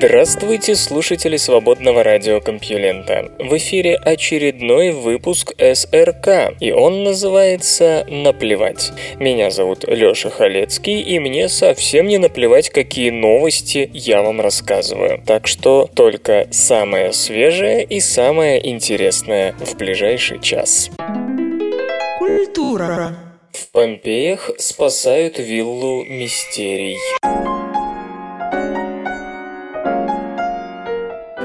Здравствуйте, слушатели свободного радиокомпьюлента. В эфире очередной выпуск СРК, и он называется «Наплевать». Меня зовут Лёша Халецкий, и мне совсем не наплевать, какие новости я вам рассказываю. Так что только самое свежее и самое интересное в ближайший час. Культура В Помпеях спасают виллу Мистерий.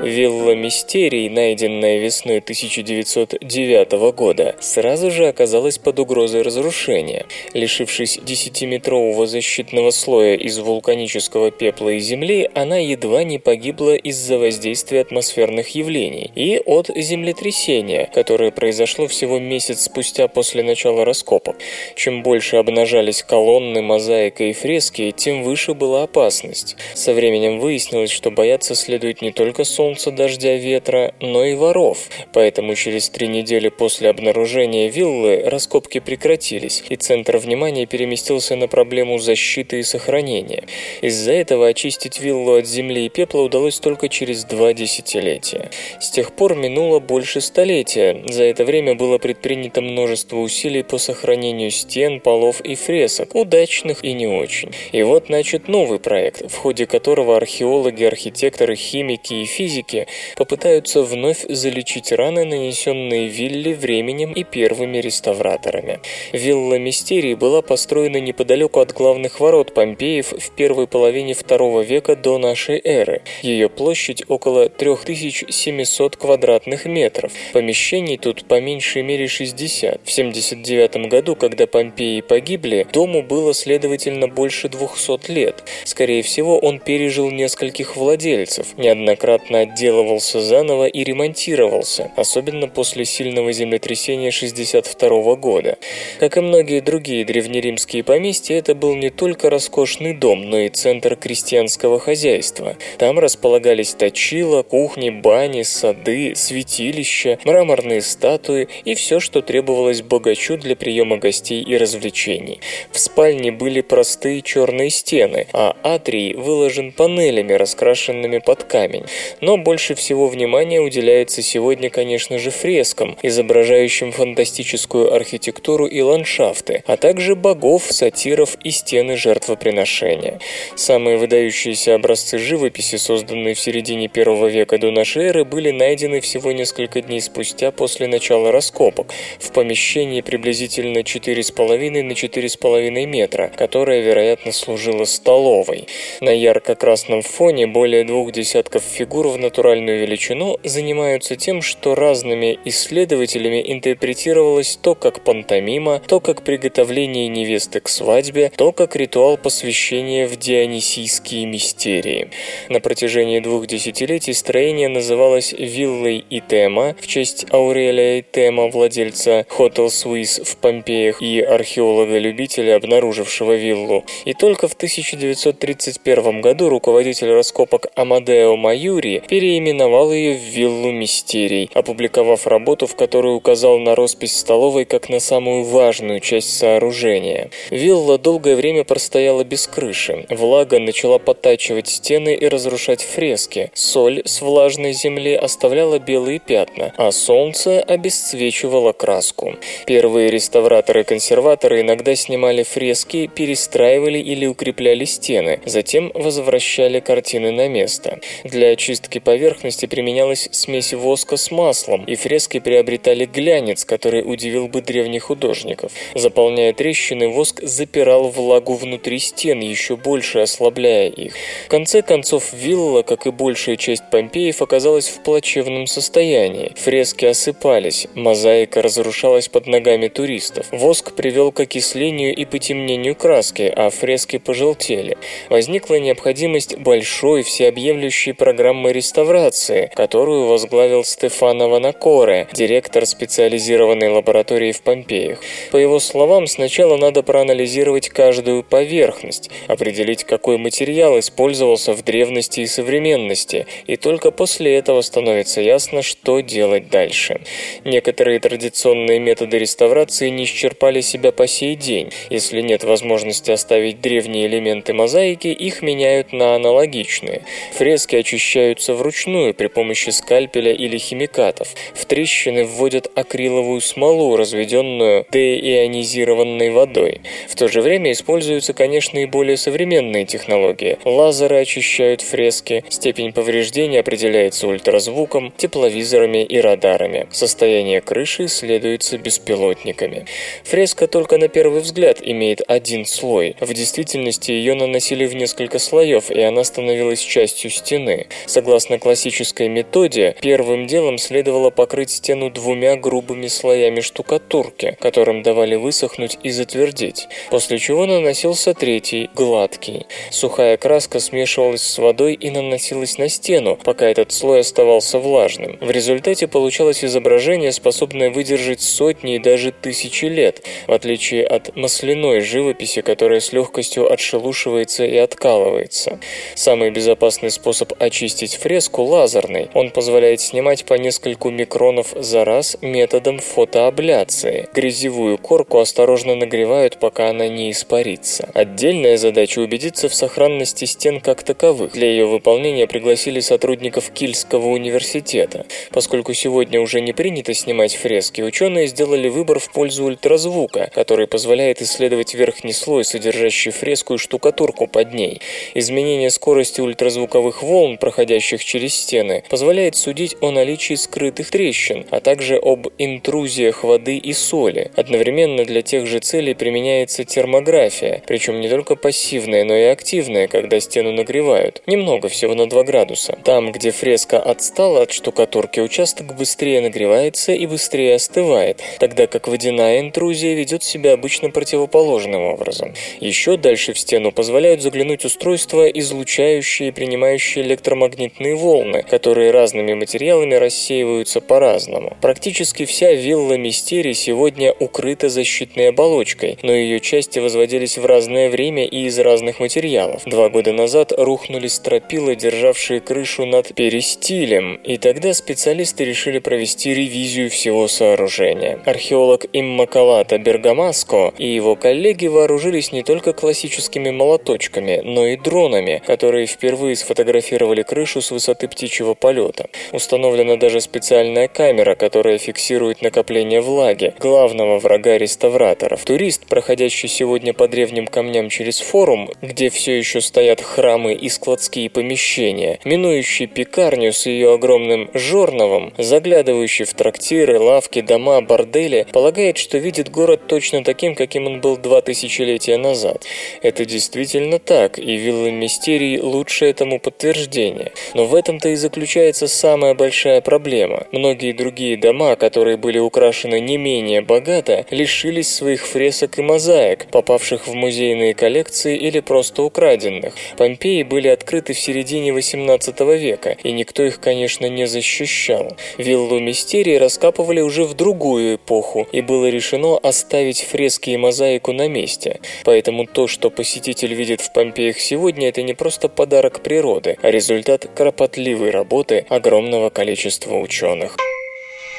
Вилла Мистерий, найденная весной 1909 года, сразу же оказалась под угрозой разрушения. Лишившись 10-метрового защитного слоя из вулканического пепла и земли, она едва не погибла из-за воздействия атмосферных явлений и от землетрясения, которое произошло всего месяц спустя после начала раскопок. Чем больше обнажались колонны, мозаика и фрески, тем выше была опасность. Со временем выяснилось, что бояться следует не только солнца, солнца, дождя, ветра, но и воров. Поэтому через три недели после обнаружения виллы раскопки прекратились, и центр внимания переместился на проблему защиты и сохранения. Из-за этого очистить виллу от земли и пепла удалось только через два десятилетия. С тех пор минуло больше столетия. За это время было предпринято множество усилий по сохранению стен, полов и фресок, удачных и не очень. И вот начат новый проект, в ходе которого археологи, архитекторы, химики и физики физики попытаются вновь залечить раны, нанесенные вилле временем и первыми реставраторами. Вилла Мистерии была построена неподалеку от главных ворот Помпеев в первой половине второго века до нашей эры. Ее площадь около 3700 квадратных метров. Помещений тут по меньшей мере 60. В 79 году, когда Помпеи погибли, дому было, следовательно, больше 200 лет. Скорее всего, он пережил нескольких владельцев, неоднократно отделывался заново и ремонтировался, особенно после сильного землетрясения 62 года. Как и многие другие древнеримские поместья, это был не только роскошный дом, но и центр крестьянского хозяйства. Там располагались точила, кухни, бани, сады, святилища, мраморные статуи и все, что требовалось богачу для приема гостей и развлечений. В спальне были простые черные стены, а атрий выложен панелями, раскрашенными под камень. Но больше всего внимания уделяется сегодня, конечно же, фрескам, изображающим фантастическую архитектуру и ландшафты, а также богов, сатиров и стены жертвоприношения. Самые выдающиеся образцы живописи, созданные в середине первого века до нашей эры, были найдены всего несколько дней спустя после начала раскопок в помещении приблизительно 4,5 на 4,5 метра, которое, вероятно, служило столовой. На ярко-красном фоне более двух десятков фигур в натуральную величину занимаются тем, что разными исследователями интерпретировалось то как пантомима, то как приготовление невесты к свадьбе, то как ритуал посвящения в дионисийские мистерии. На протяжении двух десятилетий строение называлось виллой Итема в честь Аурелия Итема, владельца Hotel Swiss в Помпеях и археолога-любителя, обнаружившего виллу. И только в 1931 году руководитель раскопок Амадео Маюри переименовал ее в виллу Мистерий, опубликовав работу, в которой указал на роспись столовой как на самую важную часть сооружения. Вилла долгое время простояла без крыши. Влага начала подтачивать стены и разрушать фрески. Соль с влажной земли оставляла белые пятна, а солнце обесцвечивало краску. Первые реставраторы-консерваторы иногда снимали фрески, перестраивали или укрепляли стены, затем возвращали картины на место. Для очистки поверхности применялась смесь воска с маслом, и фрески приобретали глянец, который удивил бы древних художников. Заполняя трещины, воск запирал влагу внутри стен, еще больше ослабляя их. В конце концов, вилла, как и большая часть Помпеев, оказалась в плачевном состоянии. Фрески осыпались, мозаика разрушалась под ногами туристов. Воск привел к окислению и потемнению краски, а фрески пожелтели. Возникла необходимость большой, всеобъемлющей программы реставрации реставрации, которую возглавил Стефано Ванакоре, директор специализированной лаборатории в Помпеях. По его словам, сначала надо проанализировать каждую поверхность, определить, какой материал использовался в древности и современности, и только после этого становится ясно, что делать дальше. Некоторые традиционные методы реставрации не исчерпали себя по сей день. Если нет возможности оставить древние элементы мозаики, их меняют на аналогичные. Фрески очищаются вручную при помощи скальпеля или химикатов. В трещины вводят акриловую смолу, разведенную деионизированной водой. В то же время используются, конечно, и более современные технологии. Лазеры очищают фрески, степень повреждения определяется ультразвуком, тепловизорами и радарами. Состояние крыши исследуется беспилотниками. Фреска только на первый взгляд имеет один слой. В действительности ее наносили в несколько слоев, и она становилась частью стены. Согласно классической методе, первым делом следовало покрыть стену двумя грубыми слоями штукатурки, которым давали высохнуть и затвердеть, после чего наносился третий, гладкий. Сухая краска смешивалась с водой и наносилась на стену, пока этот слой оставался влажным. В результате получалось изображение, способное выдержать сотни и даже тысячи лет, в отличие от масляной живописи, которая с легкостью отшелушивается и откалывается. Самый безопасный способ очистить фреску – лазерный. Он позволяет снимать по нескольку микронов за раз методом фотоабляции. Грязевую корку осторожно нагревают, пока она не испарится. Отдельная задача – убедиться в сохранности стен как таковых. Для ее выполнения пригласили сотрудников Кильского университета. Поскольку сегодня уже не принято снимать фрески, ученые сделали выбор в пользу ультразвука, который позволяет исследовать верхний слой, содержащий фреску и штукатурку под ней. Изменение скорости ультразвуковых волн, проходящих через стены, позволяет судить о наличии скрытых трещин, а также об интрузиях воды и соли. Одновременно для тех же целей применяется термография, причем не только пассивная, но и активная, когда стену нагревают. Немного, всего на 2 градуса. Там, где фреска отстала от штукатурки, участок быстрее нагревается и быстрее остывает, тогда как водяная интрузия ведет себя обычно противоположным образом. Еще дальше в стену позволяют заглянуть устройства, излучающие и принимающие электромагнитные волны, которые разными материалами рассеиваются по-разному. Практически вся вилла Мистерий сегодня укрыта защитной оболочкой, но ее части возводились в разное время и из разных материалов. Два года назад рухнули стропила, державшие крышу над перистилем, и тогда специалисты решили провести ревизию всего сооружения. Археолог Иммакалата Бергамаско и его коллеги вооружились не только классическими молоточками, но и дронами, которые впервые сфотографировали крышу с высоты птичьего полета. Установлена даже специальная камера, которая фиксирует накопление влаги, главного врага реставраторов. Турист, проходящий сегодня по древним камням через форум, где все еще стоят храмы и складские помещения, минующий пекарню с ее огромным жорновом, заглядывающий в трактиры, лавки, дома, бордели, полагает, что видит город точно таким, каким он был два тысячелетия назад. Это действительно так, и вилла Мистерий лучше этому подтверждение. Но в этом-то и заключается самая большая проблема. Многие другие дома, которые были украшены не менее богато, лишились своих фресок и мозаик, попавших в музейные коллекции или просто украденных. Помпеи были открыты в середине XVIII века, и никто их, конечно, не защищал. Виллу Мистерии раскапывали уже в другую эпоху, и было решено оставить фрески и мозаику на месте. Поэтому то, что посетитель видит в Помпеях сегодня, это не просто подарок природы, а результат кропотливой работы огромного количества ученых.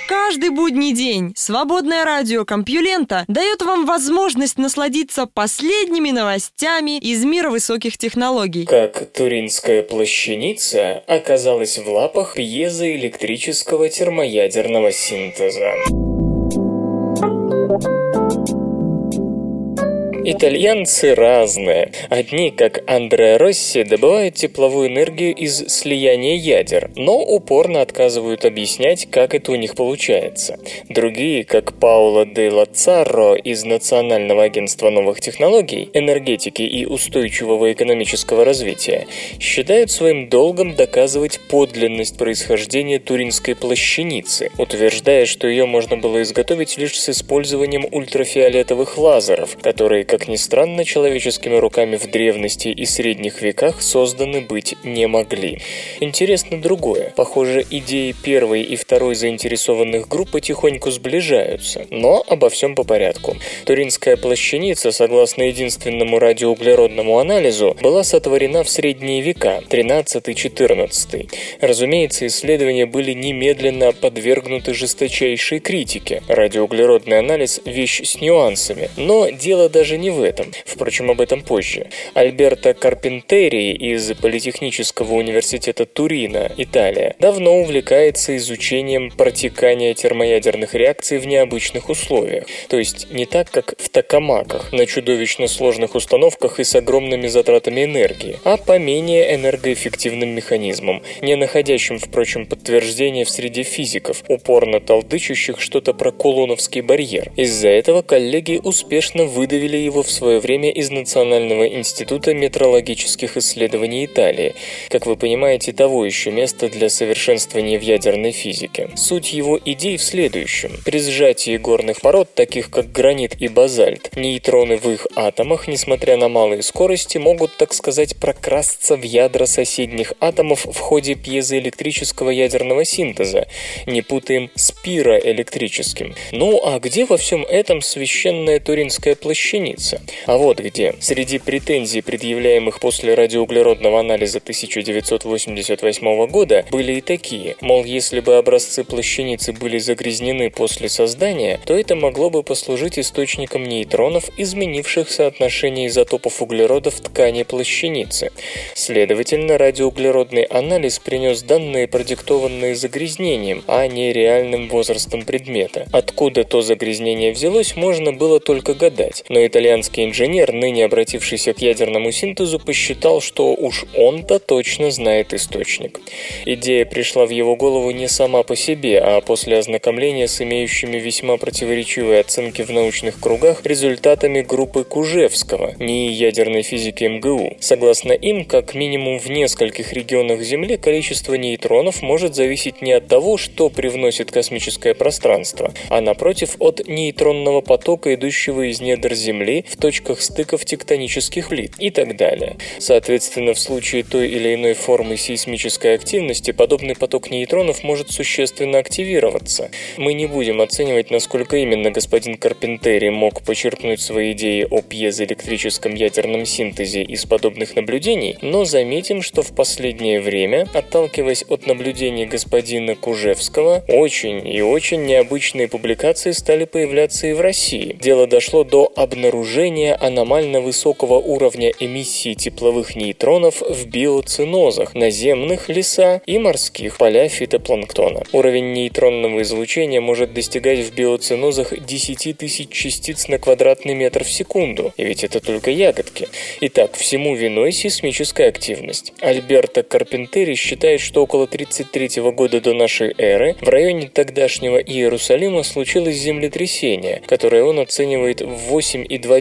Каждый будний день свободное радио Компьюлента дает вам возможность насладиться последними новостями из мира высоких технологий. Как туринская плащаница оказалась в лапах пьезоэлектрического термоядерного синтеза. Итальянцы разные. Одни, как Андреа Росси, добывают тепловую энергию из слияния ядер, но упорно отказывают объяснять, как это у них получается. Другие, как Пауло де Лацарро из Национального агентства новых технологий, энергетики и устойчивого экономического развития, считают своим долгом доказывать подлинность происхождения туринской плащаницы, утверждая, что ее можно было изготовить лишь с использованием ультрафиолетовых лазеров, которые как ни странно, человеческими руками в древности и средних веках созданы быть не могли. Интересно другое. Похоже, идеи первой и второй заинтересованных групп потихоньку сближаются. Но обо всем по порядку. Туринская плащаница, согласно единственному радиоуглеродному анализу, была сотворена в средние века, 13-14. Разумеется, исследования были немедленно подвергнуты жесточайшей критике. Радиоуглеродный анализ – вещь с нюансами. Но дело даже не в этом. Впрочем, об этом позже. Альберто Карпентери из Политехнического университета Турина, Италия, давно увлекается изучением протекания термоядерных реакций в необычных условиях. То есть не так, как в токамаках, на чудовищно сложных установках и с огромными затратами энергии, а по менее энергоэффективным механизмам, не находящим, впрочем, подтверждения в среде физиков, упорно толдычащих что-то про Кулоновский барьер. Из-за этого коллеги успешно выдавили его в свое время из Национального института метрологических исследований Италии. Как вы понимаете, того еще места для совершенствования в ядерной физике. Суть его идей в следующем. При сжатии горных пород, таких как гранит и базальт, нейтроны в их атомах, несмотря на малые скорости, могут, так сказать, прокрасться в ядра соседних атомов в ходе пьезоэлектрического ядерного синтеза. Не путаем с пироэлектрическим. Ну а где во всем этом священная туринская плащаница? А вот где. Среди претензий, предъявляемых после радиоуглеродного анализа 1988 года, были и такие. Мол, если бы образцы плащаницы были загрязнены после создания, то это могло бы послужить источником нейтронов, изменивших соотношение изотопов углерода в ткани плащаницы. Следовательно, радиоуглеродный анализ принес данные, продиктованные загрязнением, а не реальным возрастом предмета. Откуда то загрязнение взялось, можно было только гадать, но итальянский инженер, ныне обратившийся к ядерному синтезу, посчитал, что уж он-то точно знает источник. Идея пришла в его голову не сама по себе, а после ознакомления с имеющими весьма противоречивые оценки в научных кругах результатами группы Кужевского, НИИ ядерной физики МГУ. Согласно им, как минимум в нескольких регионах Земли количество нейтронов может зависеть не от того, что привносит космическое пространство, а напротив от нейтронного потока, идущего из недр Земли в точках стыков тектонических плит и так далее. Соответственно, в случае той или иной формы сейсмической активности подобный поток нейтронов может существенно активироваться. Мы не будем оценивать, насколько именно господин Карпентери мог почерпнуть свои идеи о пьезоэлектрическом ядерном синтезе из подобных наблюдений, но заметим, что в последнее время, отталкиваясь от наблюдений господина Кужевского, очень и очень необычные публикации стали появляться и в России. Дело дошло до обнаружения аномально высокого уровня эмиссии тепловых нейтронов в биоцинозах, наземных леса и морских поля фитопланктона. Уровень нейтронного излучения может достигать в биоцинозах 10 тысяч частиц на квадратный метр в секунду. И ведь это только ягодки. Итак, всему виной сейсмическая активность. Альберто Карпентери считает, что около 33 года до нашей эры в районе тогдашнего Иерусалима случилось землетрясение, которое он оценивает в 8,2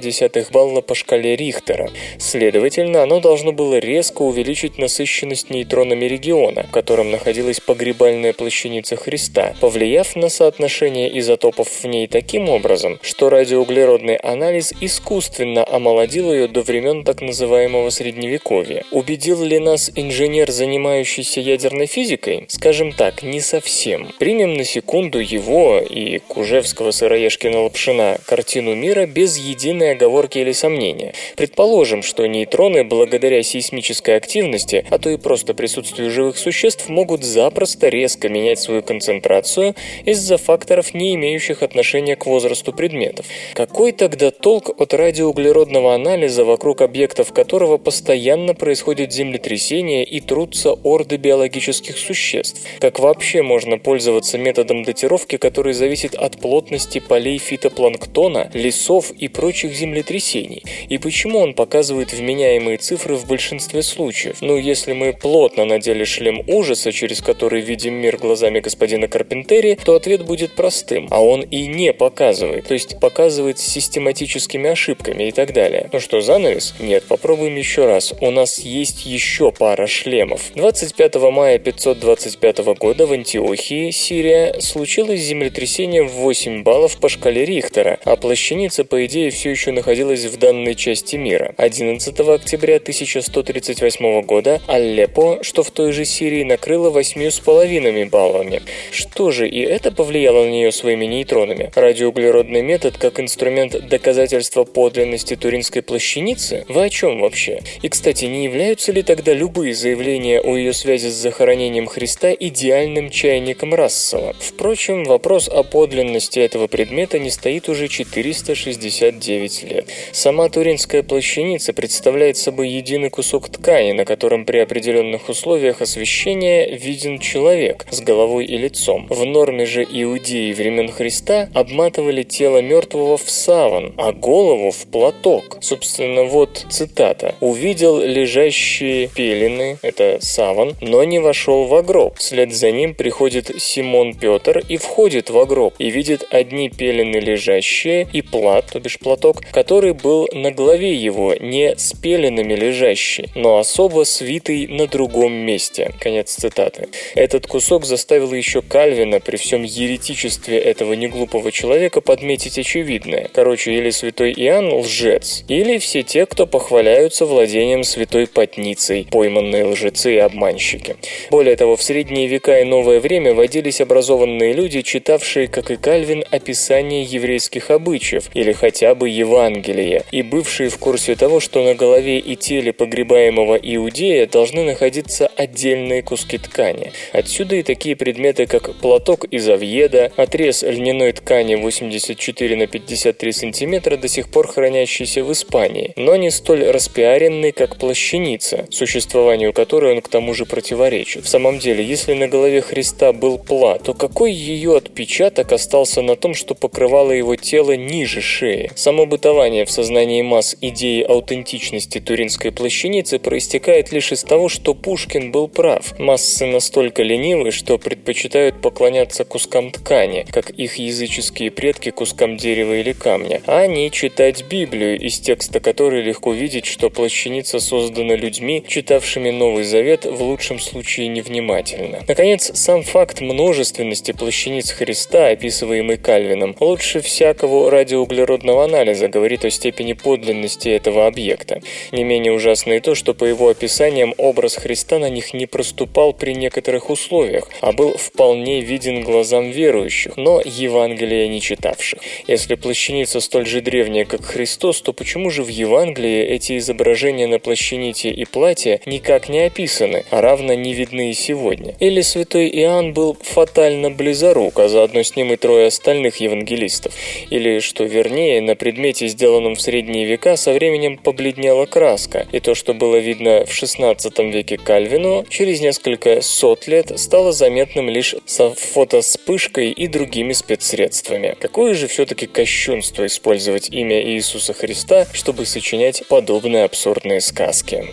балла по шкале Рихтера. Следовательно, оно должно было резко увеличить насыщенность нейтронами региона, в котором находилась погребальная плащаница Христа, повлияв на соотношение изотопов в ней таким образом, что радиоуглеродный анализ искусственно омолодил ее до времен так называемого Средневековья. Убедил ли нас инженер, занимающийся ядерной физикой? Скажем так, не совсем. Примем на секунду его и Кужевского сыроежкина Лапшина картину мира без единой оговорки или сомнения. Предположим, что нейтроны, благодаря сейсмической активности, а то и просто присутствию живых существ, могут запросто резко менять свою концентрацию из-за факторов, не имеющих отношения к возрасту предметов. Какой тогда толк от радиоуглеродного анализа, вокруг объектов которого постоянно происходит землетрясение и трутся орды биологических существ? Как вообще можно пользоваться методом датировки, который зависит от плотности полей фитопланктона, лесов и прочих землетрясений? И почему он показывает вменяемые цифры в большинстве случаев? Ну, если мы плотно надели шлем ужаса, через который видим мир глазами господина Карпентери, то ответ будет простым, а он и не показывает, то есть показывает с систематическими ошибками и так далее. Ну что, занавес? Нет, попробуем еще раз. У нас есть еще пара шлемов. 25 мая 525 года в Антиохии, Сирия, случилось землетрясение в 8 баллов по шкале Рихтера, а плащаница, по идее, все еще еще находилась в данной части мира. 11 октября 1138 года Алеппо, что в той же Сирии, накрыло 8,5 баллами. Что же, и это повлияло на нее своими нейтронами? Радиоуглеродный метод как инструмент доказательства подлинности Туринской плащаницы? Вы о чем вообще? И, кстати, не являются ли тогда любые заявления о ее связи с захоронением Христа идеальным чайником Рассела? Впрочем, вопрос о подлинности этого предмета не стоит уже 469 лет. Сама Туринская плащаница представляет собой единый кусок ткани, на котором при определенных условиях освещения виден человек с головой и лицом. В норме же иудеи времен Христа обматывали тело мертвого в саван, а голову в платок. Собственно, вот цитата. «Увидел лежащие пелены, это саван, но не вошел в гроб. Вслед за ним приходит Симон Петр и входит в гроб, и видит одни пелены лежащие и плат, то бишь платок, который был на голове его, не с пеленами лежащий, но особо свитый на другом месте. Конец цитаты. Этот кусок заставил еще Кальвина при всем еретичестве этого неглупого человека подметить очевидное. Короче, или святой Иоанн лжец, или все те, кто похваляются владением святой потницей, пойманные лжецы и обманщики. Более того, в средние века и новое время водились образованные люди, читавшие, как и Кальвин, описание еврейских обычаев или хотя бы Евангелия, и бывшие в курсе того, что на голове и теле погребаемого иудея должны находиться отдельные куски ткани. Отсюда и такие предметы, как платок из овьеда, отрез льняной ткани 84 на 53 сантиметра, до сих пор хранящийся в Испании, но не столь распиаренный, как плащаница, существованию которой он к тому же противоречит. В самом деле, если на голове Христа был плат, то какой ее отпечаток остался на том, что покрывало его тело ниже шеи? Само бытование в сознании масс идеи аутентичности туринской плащаницы проистекает лишь из того, что Пушкин был прав. Массы настолько ленивы, что предпочитают поклоняться кускам ткани, как их языческие предки кускам дерева или камня, а не читать Библию, из текста которой легко видеть, что плащаница создана людьми, читавшими Новый Завет в лучшем случае невнимательно. Наконец, сам факт множественности плащаниц Христа, описываемый Кальвином, лучше всякого радиоуглеродного анализа говорит о степени подлинности этого объекта. Не менее ужасно и то, что по его описаниям образ Христа на них не проступал при некоторых условиях, а был вполне виден глазам верующих, но Евангелия не читавших. Если плащаница столь же древняя, как Христос, то почему же в Евангелии эти изображения на плащаните и платье никак не описаны, а равно не видны и сегодня? Или святой Иоанн был фатально близорук, а заодно с ним и трое остальных евангелистов? Или, что вернее, на предмете, сделанном в средние века, со временем побледнела краска, и то, что было видно в XVI веке Кальвину, через несколько сот лет стало заметным лишь со фотоспышкой и другими спецсредствами. Какое же все-таки кощунство использовать имя Иисуса Христа, чтобы сочинять подобные абсурдные сказки.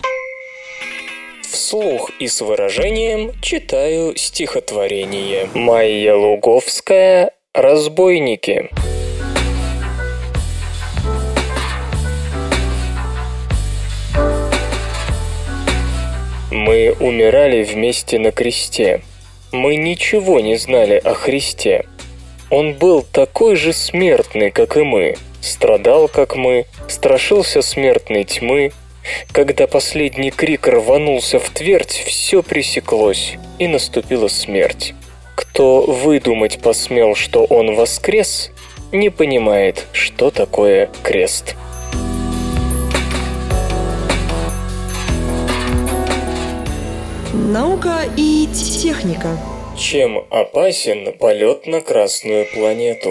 Вслух и с выражением читаю стихотворение. Майя Луговская «Разбойники». Мы умирали вместе на кресте. Мы ничего не знали о Христе. Он был такой же смертный, как и мы, страдал, как мы, страшился смертной тьмы. Когда последний крик рванулся в твердь, все пресеклось, и наступила смерть. Кто выдумать посмел, что он воскрес, не понимает, что такое крест. Наука и техника. Чем опасен полет на Красную планету?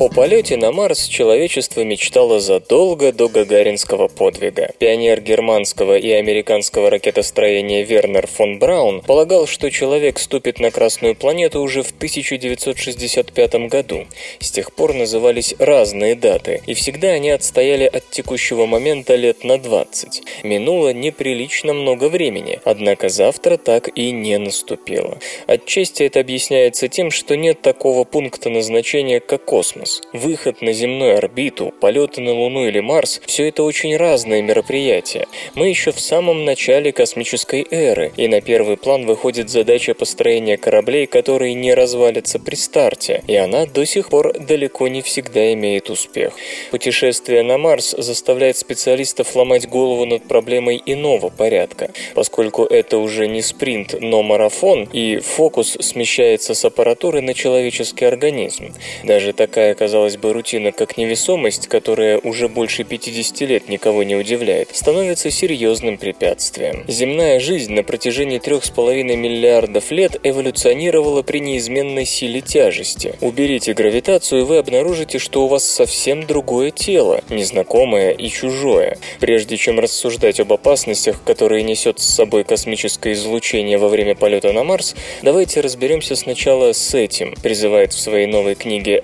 О полете на Марс человечество мечтало задолго до гагаринского подвига. Пионер германского и американского ракетостроения Вернер фон Браун полагал, что человек ступит на Красную планету уже в 1965 году. С тех пор назывались разные даты, и всегда они отстояли от текущего момента лет на 20. Минуло неприлично много времени, однако завтра так и не наступило. Отчасти это объясняется тем, что нет такого пункта назначения, как космос космос. Выход на земную орбиту, полеты на Луну или Марс – все это очень разные мероприятия. Мы еще в самом начале космической эры, и на первый план выходит задача построения кораблей, которые не развалятся при старте, и она до сих пор далеко не всегда имеет успех. Путешествие на Марс заставляет специалистов ломать голову над проблемой иного порядка, поскольку это уже не спринт, но марафон, и фокус смещается с аппаратуры на человеческий организм. Даже такая, казалось бы, рутина, как невесомость, которая уже больше 50 лет никого не удивляет, становится серьезным препятствием. Земная жизнь на протяжении 3,5 миллиардов лет эволюционировала при неизменной силе тяжести. Уберите гравитацию, и вы обнаружите, что у вас совсем другое тело, незнакомое и чужое. Прежде чем рассуждать об опасностях, которые несет с собой космическое излучение во время полета на Марс, давайте разберемся сначала с этим, призывает в своей новой книге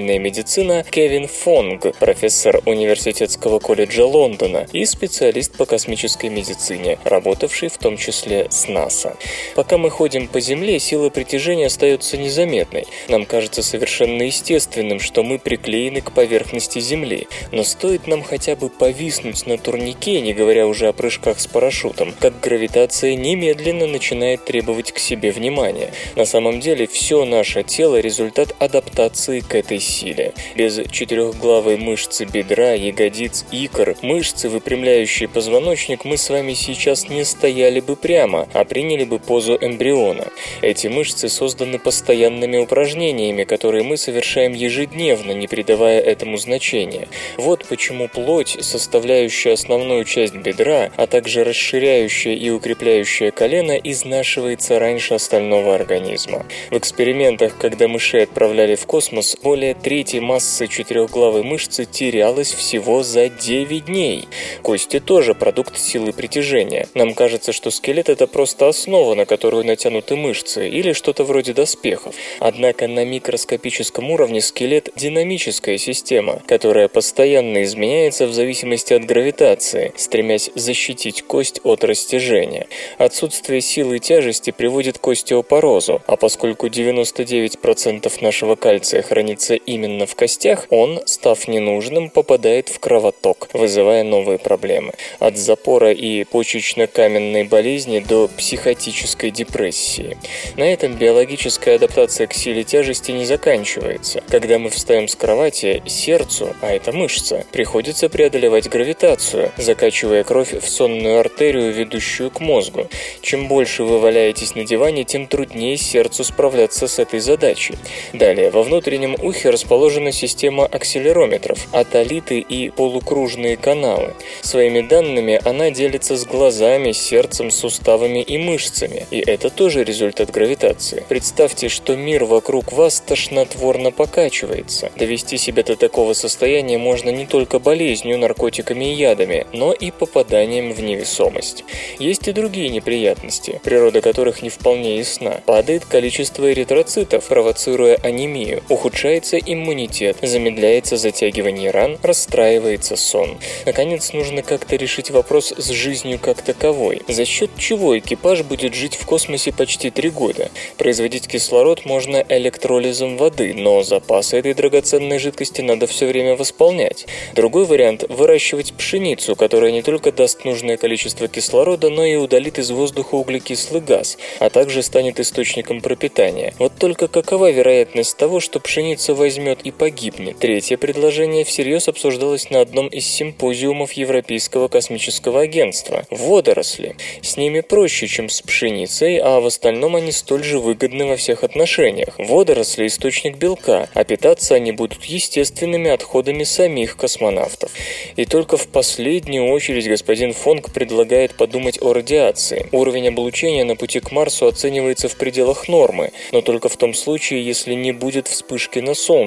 «Экстремальная медицина» Кевин Фонг, профессор Университетского колледжа Лондона и специалист по космической медицине, работавший в том числе с НАСА. Пока мы ходим по Земле, сила притяжения остается незаметной. Нам кажется совершенно естественным, что мы приклеены к поверхности Земли, но стоит нам хотя бы повиснуть на турнике, не говоря уже о прыжках с парашютом, как гравитация немедленно начинает требовать к себе внимания. На самом деле все наше тело – результат адаптации к этой силе. Без четырехглавой мышцы бедра, ягодиц, икр, мышцы, выпрямляющие позвоночник, мы с вами сейчас не стояли бы прямо, а приняли бы позу эмбриона. Эти мышцы созданы постоянными упражнениями, которые мы совершаем ежедневно, не придавая этому значения. Вот почему плоть, составляющая основную часть бедра, а также расширяющая и укрепляющая колено, изнашивается раньше остального организма. В экспериментах, когда мышей отправляли в космос, более трети массы четырехглавой мышцы терялась всего за 9 дней. Кости тоже продукт силы притяжения. Нам кажется, что скелет это просто основа, на которую натянуты мышцы, или что-то вроде доспехов. Однако на микроскопическом уровне скелет – динамическая система, которая постоянно изменяется в зависимости от гравитации, стремясь защитить кость от растяжения. Отсутствие силы тяжести приводит к остеопорозу, а поскольку 99% нашего кальция хранится именно в костях, он, став ненужным, попадает в кровоток, вызывая новые проблемы. От запора и почечно-каменной болезни до психотической депрессии. На этом биологическая адаптация к силе тяжести не заканчивается. Когда мы встаем с кровати, сердцу, а это мышца, приходится преодолевать гравитацию, закачивая кровь в сонную артерию, ведущую к мозгу. Чем больше вы валяетесь на диване, тем труднее сердцу справляться с этой задачей. Далее, во внутреннем ухе расположена система акселерометров, атолиты и полукружные каналы. Своими данными она делится с глазами, сердцем, суставами и мышцами, и это тоже результат гравитации. Представьте, что мир вокруг вас тошнотворно покачивается. Довести себя до такого состояния можно не только болезнью, наркотиками и ядами, но и попаданием в невесомость. Есть и другие неприятности, природа которых не вполне ясна. Падает количество эритроцитов, провоцируя анемию, ухудшается иммунитет, замедляется затягивание ран, расстраивается сон. Наконец, нужно как-то решить вопрос с жизнью как таковой. За счет чего экипаж будет жить в космосе почти три года? Производить кислород можно электролизом воды, но запасы этой драгоценной жидкости надо все время восполнять. Другой вариант – выращивать пшеницу, которая не только даст нужное количество кислорода, но и удалит из воздуха углекислый газ, а также станет источником пропитания. Вот только какова вероятность того, что пшеница возьмет и погибнет? Третье предложение всерьез обсуждалось на одном из симпозиумов Европейского космического агентства. Водоросли. С ними проще, чем с пшеницей, а в остальном они столь же выгодны во всех отношениях. Водоросли – источник белка, а питаться они будут естественными отходами самих космонавтов. И только в последнюю очередь господин Фонг предлагает подумать о радиации. Уровень облучения на пути к Марсу оценивается в пределах нормы, но только в том случае, если не будет вспышки на Солнце.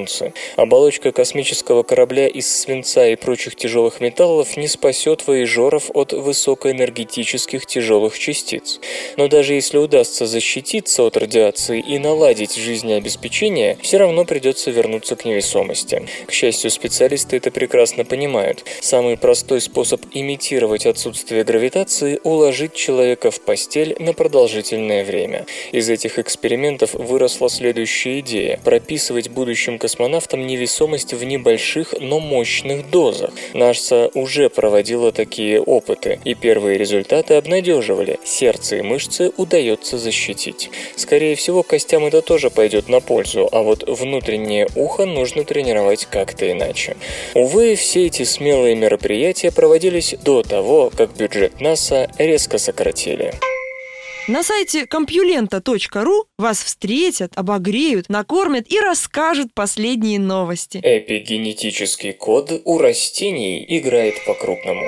Оболочка космического корабля из свинца и прочих тяжелых металлов не спасет воежоров от высокоэнергетических тяжелых частиц. Но даже если удастся защититься от радиации и наладить жизнеобеспечение, все равно придется вернуться к невесомости. К счастью, специалисты это прекрасно понимают. Самый простой способ имитировать отсутствие гравитации – уложить человека в постель на продолжительное время. Из этих экспериментов выросла следующая идея – прописывать будущим космонавтам невесомость в небольших, но мощных дозах. НАСА уже проводила такие опыты, и первые результаты обнадеживали. Сердце и мышцы удается защитить. Скорее всего, костям это тоже пойдет на пользу, а вот внутреннее ухо нужно тренировать как-то иначе. Увы, все эти смелые мероприятия проводились до того, как бюджет НАСА резко сократили. На сайте компьюлента.ру вас встретят, обогреют, накормят и расскажут последние новости. Эпигенетический код у растений играет по-крупному.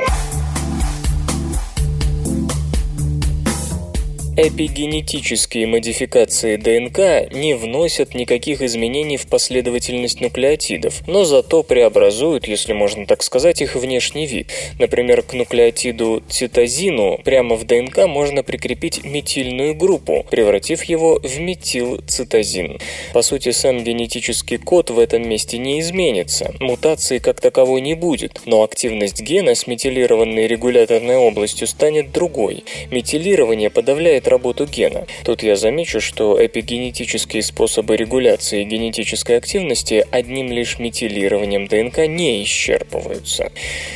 Эпигенетические модификации ДНК не вносят никаких изменений в последовательность нуклеотидов, но зато преобразуют, если можно так сказать, их внешний вид. Например, к нуклеотиду цитозину прямо в ДНК можно прикрепить метильную группу, превратив его в метилцитозин. По сути, сам генетический код в этом месте не изменится, мутации как таковой не будет, но активность гена с метилированной регуляторной областью станет другой. Метилирование подавляет работу гена. Тут я замечу, что эпигенетические способы регуляции генетической активности одним лишь метилированием ДНК не исчерпываются.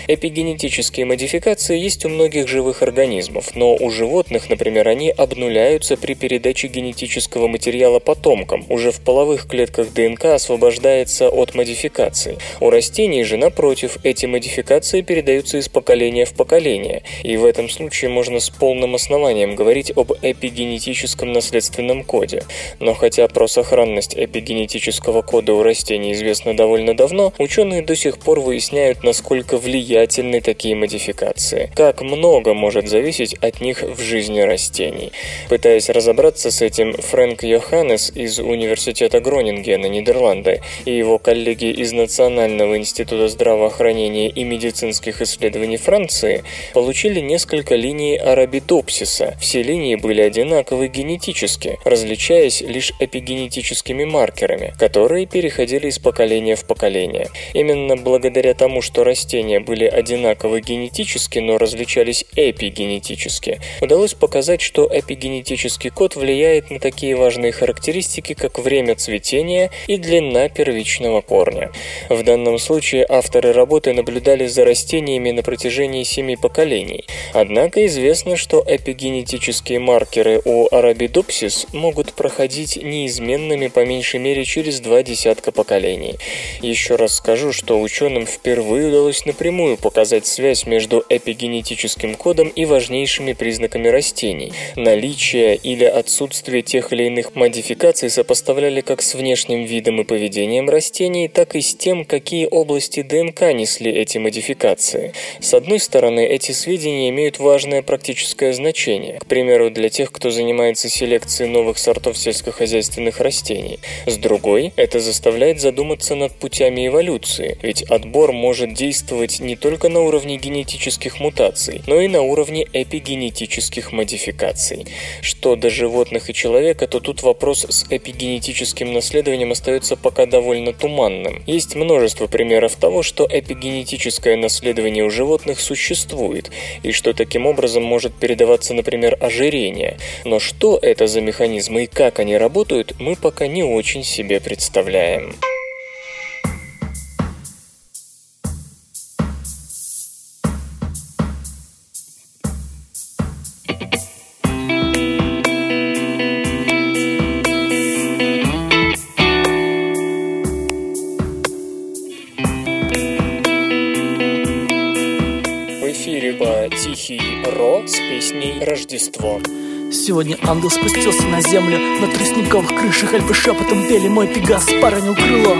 Эпигенетические модификации есть у многих живых организмов, но у животных, например, они обнуляются при передаче генетического материала потомкам. Уже в половых клетках ДНК освобождается от модификаций. У растений же, напротив, эти модификации передаются из поколения в поколение. И в этом случае можно с полным основанием говорить об эпигенетическом наследственном коде. Но хотя про сохранность эпигенетического кода у растений известно довольно давно, ученые до сих пор выясняют, насколько влиятельны такие модификации, как много может зависеть от них в жизни растений. Пытаясь разобраться с этим, Фрэнк Йоханнес из Университета Гронингена, Нидерланды, и его коллеги из Национального института здравоохранения и медицинских исследований Франции получили несколько линий арабидопсиса. Все линии были были одинаковы генетически, различаясь лишь эпигенетическими маркерами, которые переходили из поколения в поколение. Именно благодаря тому, что растения были одинаковы генетически, но различались эпигенетически, удалось показать, что эпигенетический код влияет на такие важные характеристики, как время цветения и длина первичного корня. В данном случае авторы работы наблюдали за растениями на протяжении семи поколений. Однако известно, что эпигенетические маркеры маркеры у Arabidopsis могут проходить неизменными по меньшей мере через два десятка поколений. Еще раз скажу, что ученым впервые удалось напрямую показать связь между эпигенетическим кодом и важнейшими признаками растений. Наличие или отсутствие тех или иных модификаций сопоставляли как с внешним видом и поведением растений, так и с тем, какие области ДНК несли эти модификации. С одной стороны, эти сведения имеют важное практическое значение. К примеру, для тех, кто занимается селекцией новых сортов сельскохозяйственных растений. С другой, это заставляет задуматься над путями эволюции, ведь отбор может действовать не только на уровне генетических мутаций, но и на уровне эпигенетических модификаций. Что до животных и человека, то тут вопрос с эпигенетическим наследованием остается пока довольно туманным. Есть множество примеров того, что эпигенетическое наследование у животных существует, и что таким образом может передаваться, например, ожирение, мышления. Но что это за механизмы и как они работают, мы пока не очень себе представляем. Сегодня ангел спустился на землю. На тростниковых крышах эльфы шепотом пели Мой пегас поранил крыло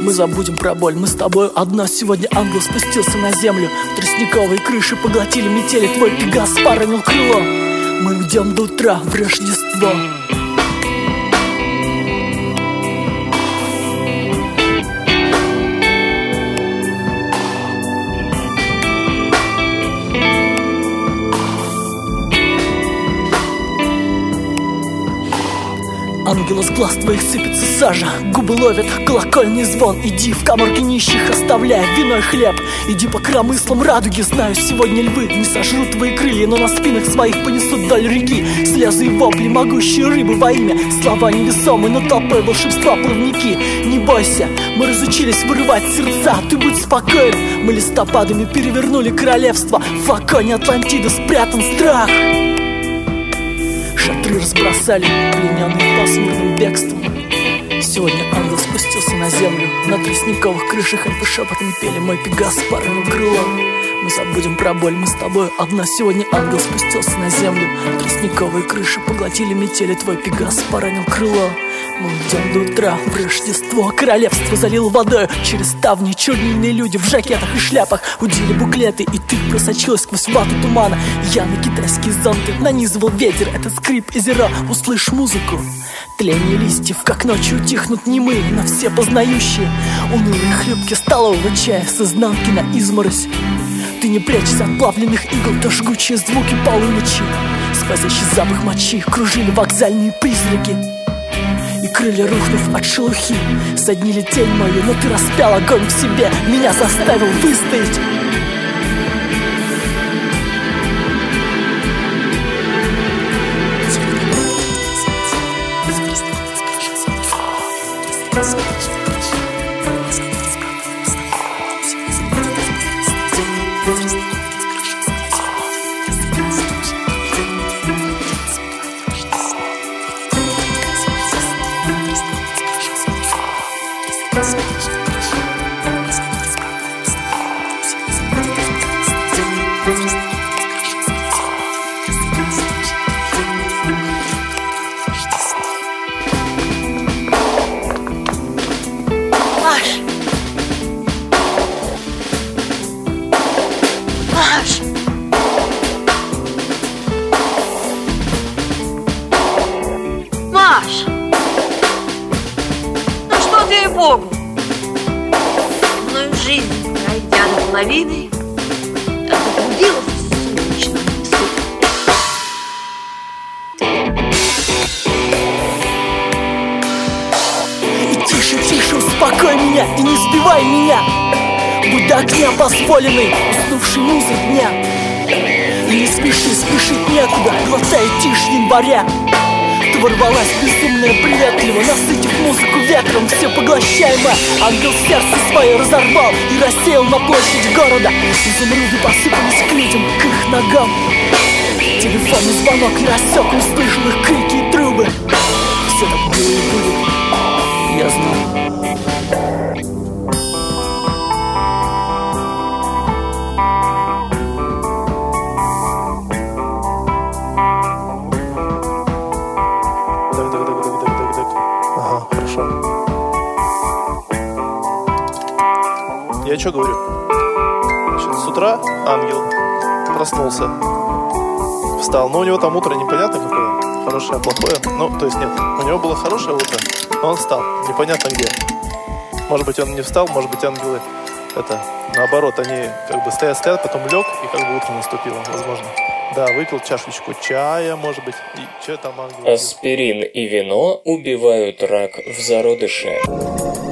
мы забудем про боль, мы с тобой одно Сегодня ангел спустился на землю. Тростниковые крыши поглотили метели. Твой пегас поранил крыло Мы идем до утра в Рождество Ангела с глаз твоих сыпется сажа. Губы ловят колокольный звон. Иди в каморки нищих, оставляй виной хлеб. Иди по коромыслам радуги. Знаю, сегодня львы не сожрут твои крылья Но на спинах своих понесут вдоль реки. Слезы и вопли, могущие рыбы во имя. Слова невесомые, но толпой волшебства плавники. Не бойся, мы разучились вырывать сердца. Ты будь спокоен, мы листопадами перевернули королевство. В флаконе Атлантида спрятан страх Шатры разбросали, плененные пасмурным бегством Сегодня ангел спустился на землю. На тростниковых крышах альфы шепотом пели Мой пегас парным крылом Мы забудем про боль, мы с тобой одна Сегодня ангел спустился на землю. Тростниковые крыши поглотили метели. Твой пегас поранил крыло. Мы идем до утра. В Рождество Королевство залил водой. Через ставни чернильные люди в жакетах и шляпах Удили буклеты, и ты просочилась сквозь вату тумана. Я на китайские зонты нанизывал ветер. Этот скрип и зеро, услышь музыку. Тление листьев, как ночью утихнут немые, но все познающие. Унылые хлебки столового чая с изнанки на изморозь ты не прячься от плавленных игл, то жгучие звуки полуночи. Сквозящий запах мочи кружили вокзальные призраки. И крылья рухнув от шелухи Соднили тень мою, но ты распял огонь в себе Меня заставил выстоять успокой меня и не сбивай меня. Будь до огня позволенный, уснувший музы дня. И не спеши, спешить некуда, глотая тишь января. Ты ворвалась безумная, приветливо, насытив музыку ветром. Все поглощаемо, ангел сердце свое разорвал И рассеял на площадь города. Изумруды посыпались к людям, к их ногам. Телефонный звонок не рассек, услышал их крики и трубы. Все так было и будет я знаю. Что говорю? С утра ангел проснулся, встал. Но у него там утро непонятно какое, хорошее, плохое. Ну, то есть нет, у него было хорошее утро, но он встал, непонятно где. Может быть, он не встал, может быть, ангелы это наоборот, они как бы стоят, стоят, потом лег, и как бы утро наступило, возможно. Да, выпил чашечку чая, может быть, и что там ангел? Аспирин и вино убивают рак в зародыше.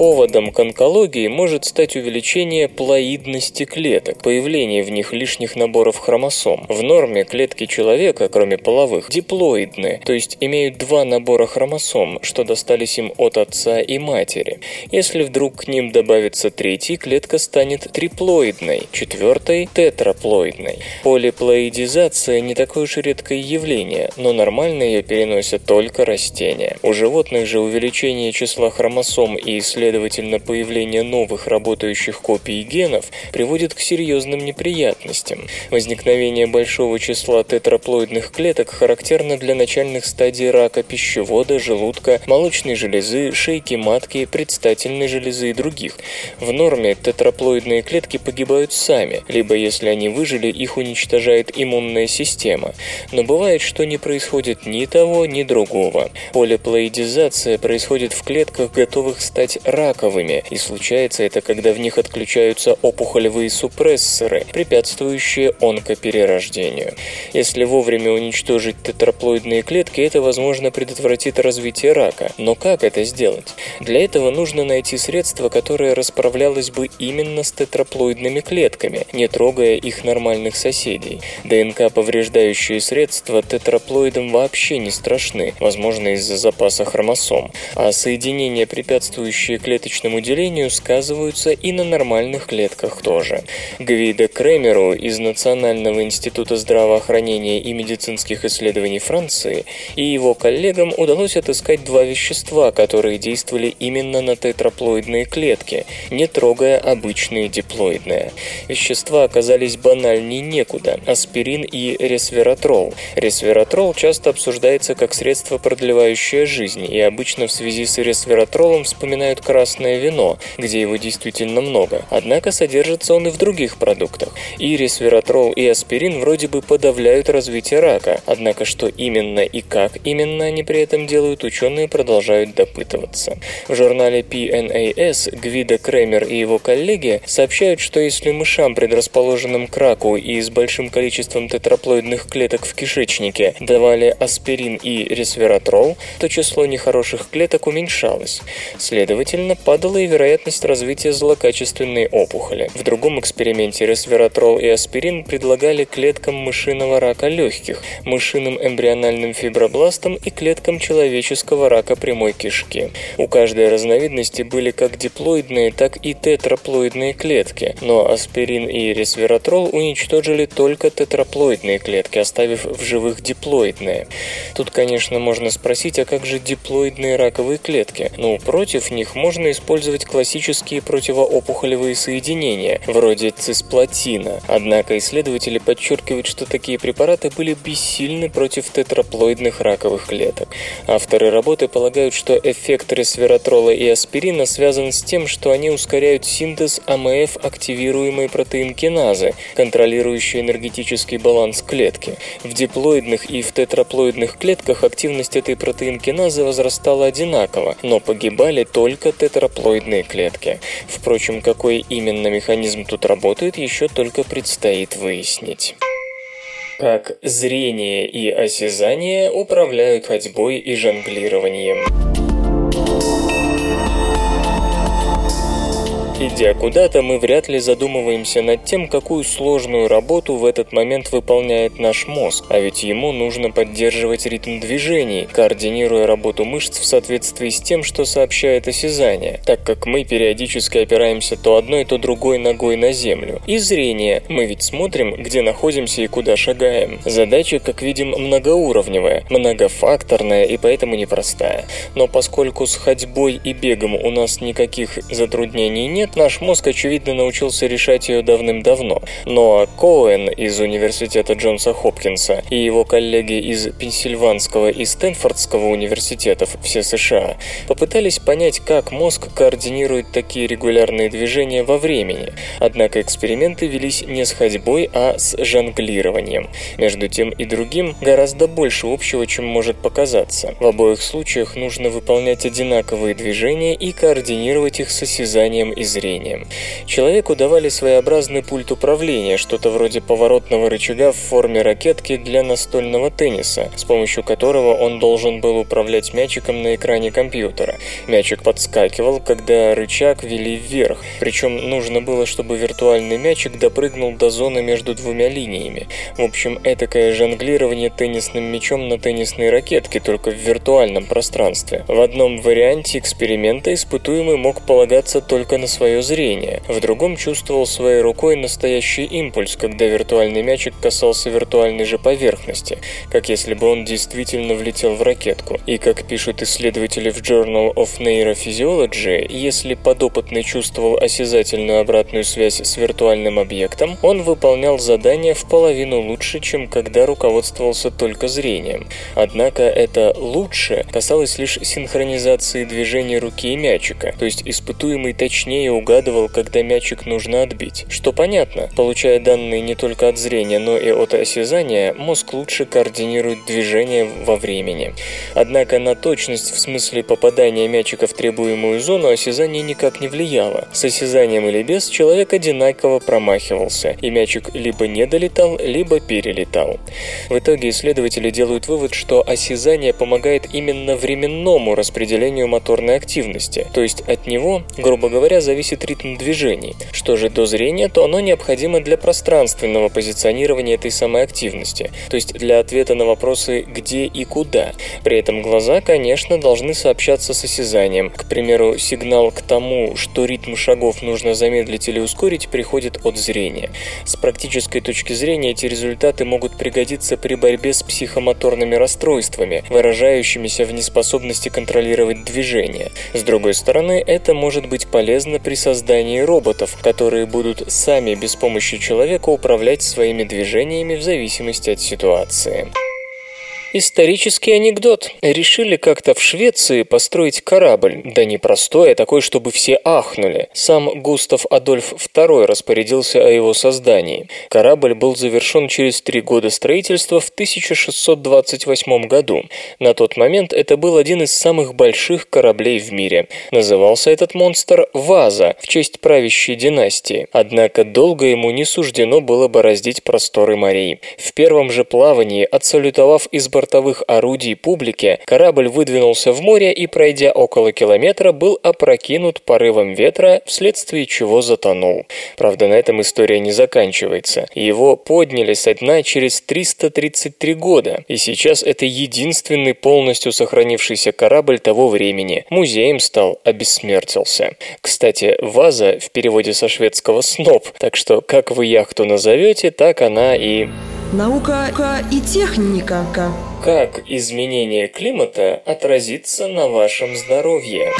Поводом к онкологии может стать увеличение плоидности клеток, появление в них лишних наборов хромосом. В норме клетки человека, кроме половых, диплоидны, то есть имеют два набора хромосом, что достались им от отца и матери. Если вдруг к ним добавится третий, клетка станет триплоидной, четвертой – тетраплоидной. Полиплоидизация не такое уж редкое явление, но нормально ее переносят только растения. У животных же увеличение числа хромосом и исследовательно появление новых работающих копий генов приводит к серьезным неприятностям. Возникновение большого числа тетраплоидных клеток характерно для начальных стадий рака пищевода, желудка, молочной железы, шейки матки, предстательной железы и других. В норме тетраплоидные клетки погибают сами, либо если они выжили, их уничтожает иммунная система. Но бывает, что не происходит ни того, ни другого. Полиплоидизация происходит в клетках, готовых стать раковыми, и случается это, когда в них отключаются опухолевые супрессоры, препятствующие онкоперерождению. Если вовремя уничтожить тетраплоидные клетки, это, возможно, предотвратит развитие рака. Но как это сделать? Для этого нужно найти средство, которое расправлялось бы именно с тетраплоидными клетками, не трогая их нормальных соседей. ДНК-повреждающие средства тетраплоидам вообще не страшны, возможно, из-за запаса хромосом, а соединения, препятствующие клеточному делению, сказываются и на нормальных клетках тоже. Гвида Кремеру из Национального института здравоохранения и медицинских исследований Франции и его коллегам удалось отыскать два вещества, которые действовали именно на тетраплоидные клетки, не трогая обычные диплоидные. Вещества оказались банальней некуда – аспирин и ресвератрол. Ресвератрол часто обсуждается как средство, продлевающее жизнь, и обычно в связи с ресвератролом вспоминают красное вино, где его действительно много. Однако содержится он и в других продуктах. И ресвератрол, и аспирин вроде бы подавляют развитие рака, однако что именно и как именно они при этом делают, ученые продолжают допытываться. В журнале PNAS Гвида Кремер и его коллеги сообщают, что если мышам, предрасположенным к раку и с большим количеством тетраплоидных клеток в кишечнике, давали аспирин и ресвератрол, то число нехороших клеток уменьшалось. Следовательно, падала и вероятность развития злокачественной опухоли. В другом эксперименте ресвератрол и аспирин предлагали клеткам мышиного рака легких, мышиным эмбриональным фибробластам и клеткам человеческого рака прямой кишки. У каждой разновидности были как диплоидные, так и тетраплоидные клетки, но аспирин и ресвератрол уничтожили только тетраплоидные клетки, оставив в живых диплоидные. Тут, конечно, можно спросить, а как же диплоидные раковые клетки? Ну, против них можно использовать классические противоопухолевые соединения, вроде цисплатина. Однако исследователи подчеркивают, что такие препараты были бессильны против тетраплоидных раковых клеток. Авторы работы полагают, что эффект ресвератрола и аспирина связан с тем, что они ускоряют синтез АМФ-активируемой протеинкиназы, контролирующей энергетический баланс клетки. В диплоидных и в тетраплоидных клетках активность этой протеинкиназы возрастала одинаково, но погибали только тетраплоидные клетки. Впрочем, какой именно механизм тут работает, еще только предстоит выяснить как зрение и осязание управляют ходьбой и жонглированием. Идя куда-то, мы вряд ли задумываемся над тем, какую сложную работу в этот момент выполняет наш мозг, а ведь ему нужно поддерживать ритм движений, координируя работу мышц в соответствии с тем, что сообщает осязание, так как мы периодически опираемся то одной, то другой ногой на землю. И зрение. Мы ведь смотрим, где находимся и куда шагаем. Задача, как видим, многоуровневая, многофакторная и поэтому непростая. Но поскольку с ходьбой и бегом у нас никаких затруднений нет, наш мозг, очевидно, научился решать ее давным-давно. Но Коэн из Университета Джонса Хопкинса и его коллеги из Пенсильванского и Стэнфордского университетов, все США, попытались понять, как мозг координирует такие регулярные движения во времени. Однако эксперименты велись не с ходьбой, а с жонглированием. Между тем и другим гораздо больше общего, чем может показаться. В обоих случаях нужно выполнять одинаковые движения и координировать их с осязанием и зрением. Человеку давали своеобразный пульт управления, что-то вроде поворотного рычага в форме ракетки для настольного тенниса, с помощью которого он должен был управлять мячиком на экране компьютера. Мячик подскакивал, когда рычаг вели вверх, причем нужно было, чтобы виртуальный мячик допрыгнул до зоны между двумя линиями. В общем, этакое жонглирование теннисным мячом на теннисной ракетке, только в виртуальном пространстве. В одном варианте эксперимента испытуемый мог полагаться только на свое зрение, в другом чувствовал своей рукой настоящий импульс, когда виртуальный мячик касался виртуальной же поверхности, как если бы он действительно влетел в ракетку. И как пишут исследователи в Journal of Neurophysiology, если подопытный чувствовал осязательную обратную связь с виртуальным объектом, он выполнял задание в половину лучше, чем когда руководствовался только зрением. Однако это «лучше» касалось лишь синхронизации движений руки и мячика, то есть испытуемый точнее угадывал, когда мячик нужно отбить. Что понятно, получая данные не только от зрения, но и от осязания, мозг лучше координирует движение во времени. Однако на точность в смысле попадания мячика в требуемую зону осязание никак не влияло. С осязанием или без человек одинаково промахивался, и мячик либо не долетал, либо перелетал. В итоге исследователи делают вывод, что осязание помогает именно временному распределению моторной активности, то есть от него, грубо говоря, зависит ритм движений. Что же до зрения, то оно необходимо для пространственного позиционирования этой самой активности, то есть для ответа на вопросы «где» и «куда». При этом глаза, конечно, должны сообщаться с осязанием. К примеру, сигнал к тому, что ритм шагов нужно замедлить или ускорить, приходит от зрения. С практической точки зрения эти результаты могут пригодиться при борьбе с психомоторными расстройствами, выражающимися в неспособности контролировать движение. С другой стороны, это может быть полезно при создании роботов, которые будут сами без помощи человека управлять своими движениями в зависимости от ситуации. Исторический анекдот. Решили как-то в Швеции построить корабль. Да не простой, а такой, чтобы все ахнули. Сам Густав Адольф II распорядился о его создании. Корабль был завершен через три года строительства в 1628 году. На тот момент это был один из самых больших кораблей в мире. Назывался этот монстр «Ваза» в честь правящей династии. Однако долго ему не суждено было бороздить просторы морей. В первом же плавании, отсалютовав из бортовых орудий публике, корабль выдвинулся в море и, пройдя около километра, был опрокинут порывом ветра, вследствие чего затонул. Правда, на этом история не заканчивается. Его подняли со дна через 333 года, и сейчас это единственный полностью сохранившийся корабль того времени. Музеем стал, обессмертился. Кстати, ваза в переводе со шведского «сноп», так что как вы яхту назовете, так она и... Наука и техника. Как изменение климата отразится на вашем здоровье?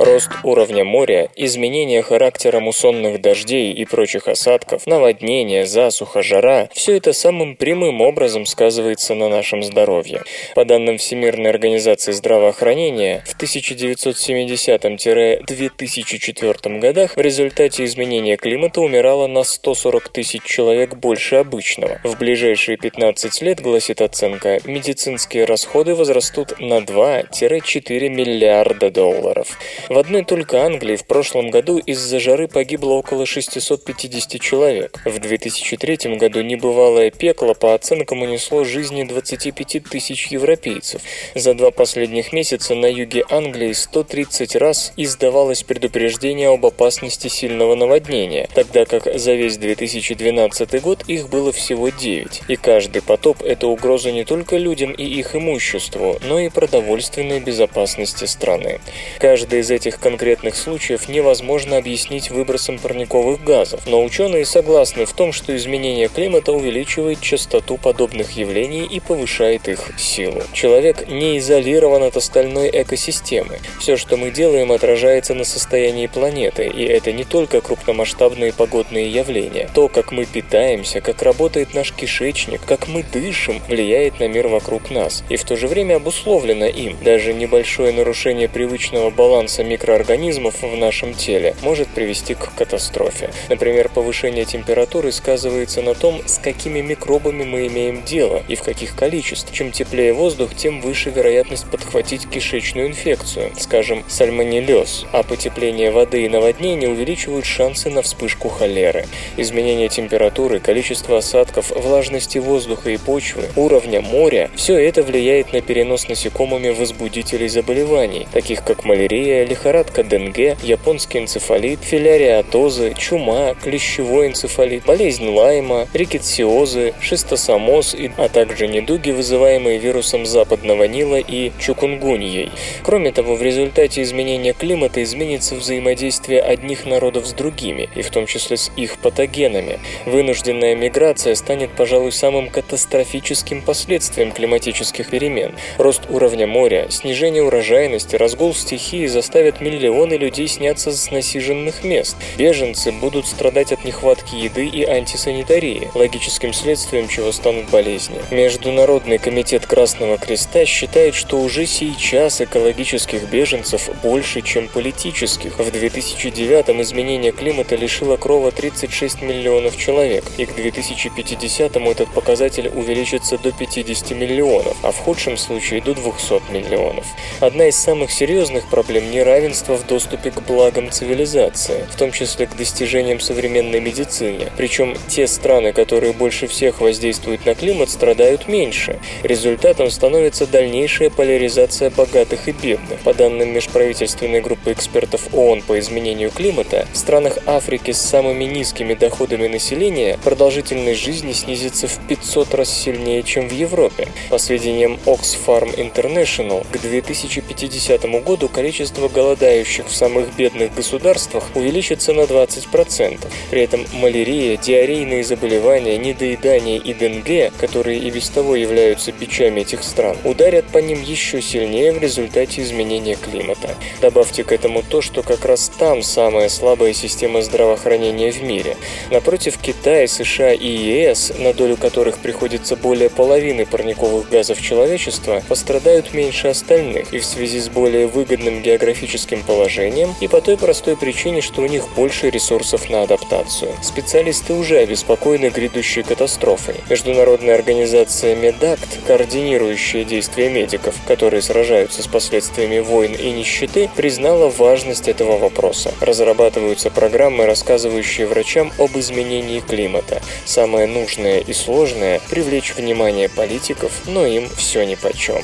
Рост уровня моря, изменение характера муссонных дождей и прочих осадков, наводнения, засуха, жара – все это самым прямым образом сказывается на нашем здоровье. По данным Всемирной организации здравоохранения, в 1970-2004 годах в результате изменения климата умирало на 140 тысяч человек больше обычного. В ближайшие 15 лет, гласит оценка, медицинские расходы возрастут на 2-4 миллиарда долларов. В одной только Англии в прошлом году из-за жары погибло около 650 человек. В 2003 году небывалое пекло по оценкам унесло жизни 25 тысяч европейцев. За два последних месяца на юге Англии 130 раз издавалось предупреждение об опасности сильного наводнения, тогда как за весь 2012 год их было всего 9. И каждый потоп – это угроза не только людям и их имуществу, но и продовольственной безопасности страны. Каждый из этих конкретных случаев невозможно объяснить выбросом парниковых газов, но ученые согласны в том, что изменение климата увеличивает частоту подобных явлений и повышает их силу. Человек не изолирован от остальной экосистемы. Все, что мы делаем, отражается на состоянии планеты, и это не только крупномасштабные погодные явления. То, как мы питаемся, как работает наш кишечник, как мы дышим, влияет на мир вокруг нас, и в то же время обусловлено им. Даже небольшое нарушение привычного баланса микроорганизмов в нашем теле может привести к катастрофе. Например, повышение температуры сказывается на том, с какими микробами мы имеем дело и в каких количествах. Чем теплее воздух, тем выше вероятность подхватить кишечную инфекцию, скажем, сальмонеллез, а потепление воды и наводнения увеличивают шансы на вспышку холеры. Изменение температуры, количество осадков, влажности воздуха и почвы, уровня моря – все это влияет на перенос насекомыми возбудителей заболеваний, таких как малярия, лихорадка Денге, японский энцефалит, филяриатозы, чума, клещевой энцефалит, болезнь Лайма, рикетсиозы, шистосомоз, а также недуги, вызываемые вирусом западного Нила и чукунгуньей. Кроме того, в результате изменения климата изменится взаимодействие одних народов с другими, и в том числе с их патогенами. Вынужденная миграция станет, пожалуй, самым катастрофическим последствием климатических перемен. Рост уровня моря, снижение урожайности, разгул стихии заставят как миллионы людей снятся с насиженных мест. Беженцы будут страдать от нехватки еды и антисанитарии, логическим следствием чего станут болезни. Международный комитет Красного Креста считает, что уже сейчас экологических беженцев больше, чем политических. В 2009 изменение климата лишило крова 36 миллионов человек, и к 2050 этот показатель увеличится до 50 миллионов, а в худшем случае до 200 миллионов. Одна из самых серьезных проблем – неравенство в доступе к благам цивилизации, в том числе к достижениям современной медицины. Причем те страны, которые больше всех воздействуют на климат, страдают меньше. Результатом становится дальнейшая поляризация богатых и бедных. По данным межправительственной группы экспертов ООН по изменению климата, в странах Африки с самыми низкими доходами населения продолжительность жизни снизится в 500 раз сильнее, чем в Европе. По сведениям Oxfam International, к 2050 году количество голодающих в самых бедных государствах увеличится на 20%. При этом малярия, диарейные заболевания, недоедание и денге, которые и без того являются бичами этих стран, ударят по ним еще сильнее в результате изменения климата. Добавьте к этому то, что как раз там самая слабая система здравоохранения в мире. Напротив, Китай, США и ЕС, на долю которых приходится более половины парниковых газов человечества, пострадают меньше остальных и в связи с более выгодным географическим положением, и по той простой причине, что у них больше ресурсов на адаптацию. Специалисты уже обеспокоены грядущей катастрофой. Международная организация Медакт, координирующая действия медиков, которые сражаются с последствиями войн и нищеты, признала важность этого вопроса. Разрабатываются программы, рассказывающие врачам об изменении климата. Самое нужное и сложное – привлечь внимание политиков, но им все нипочем.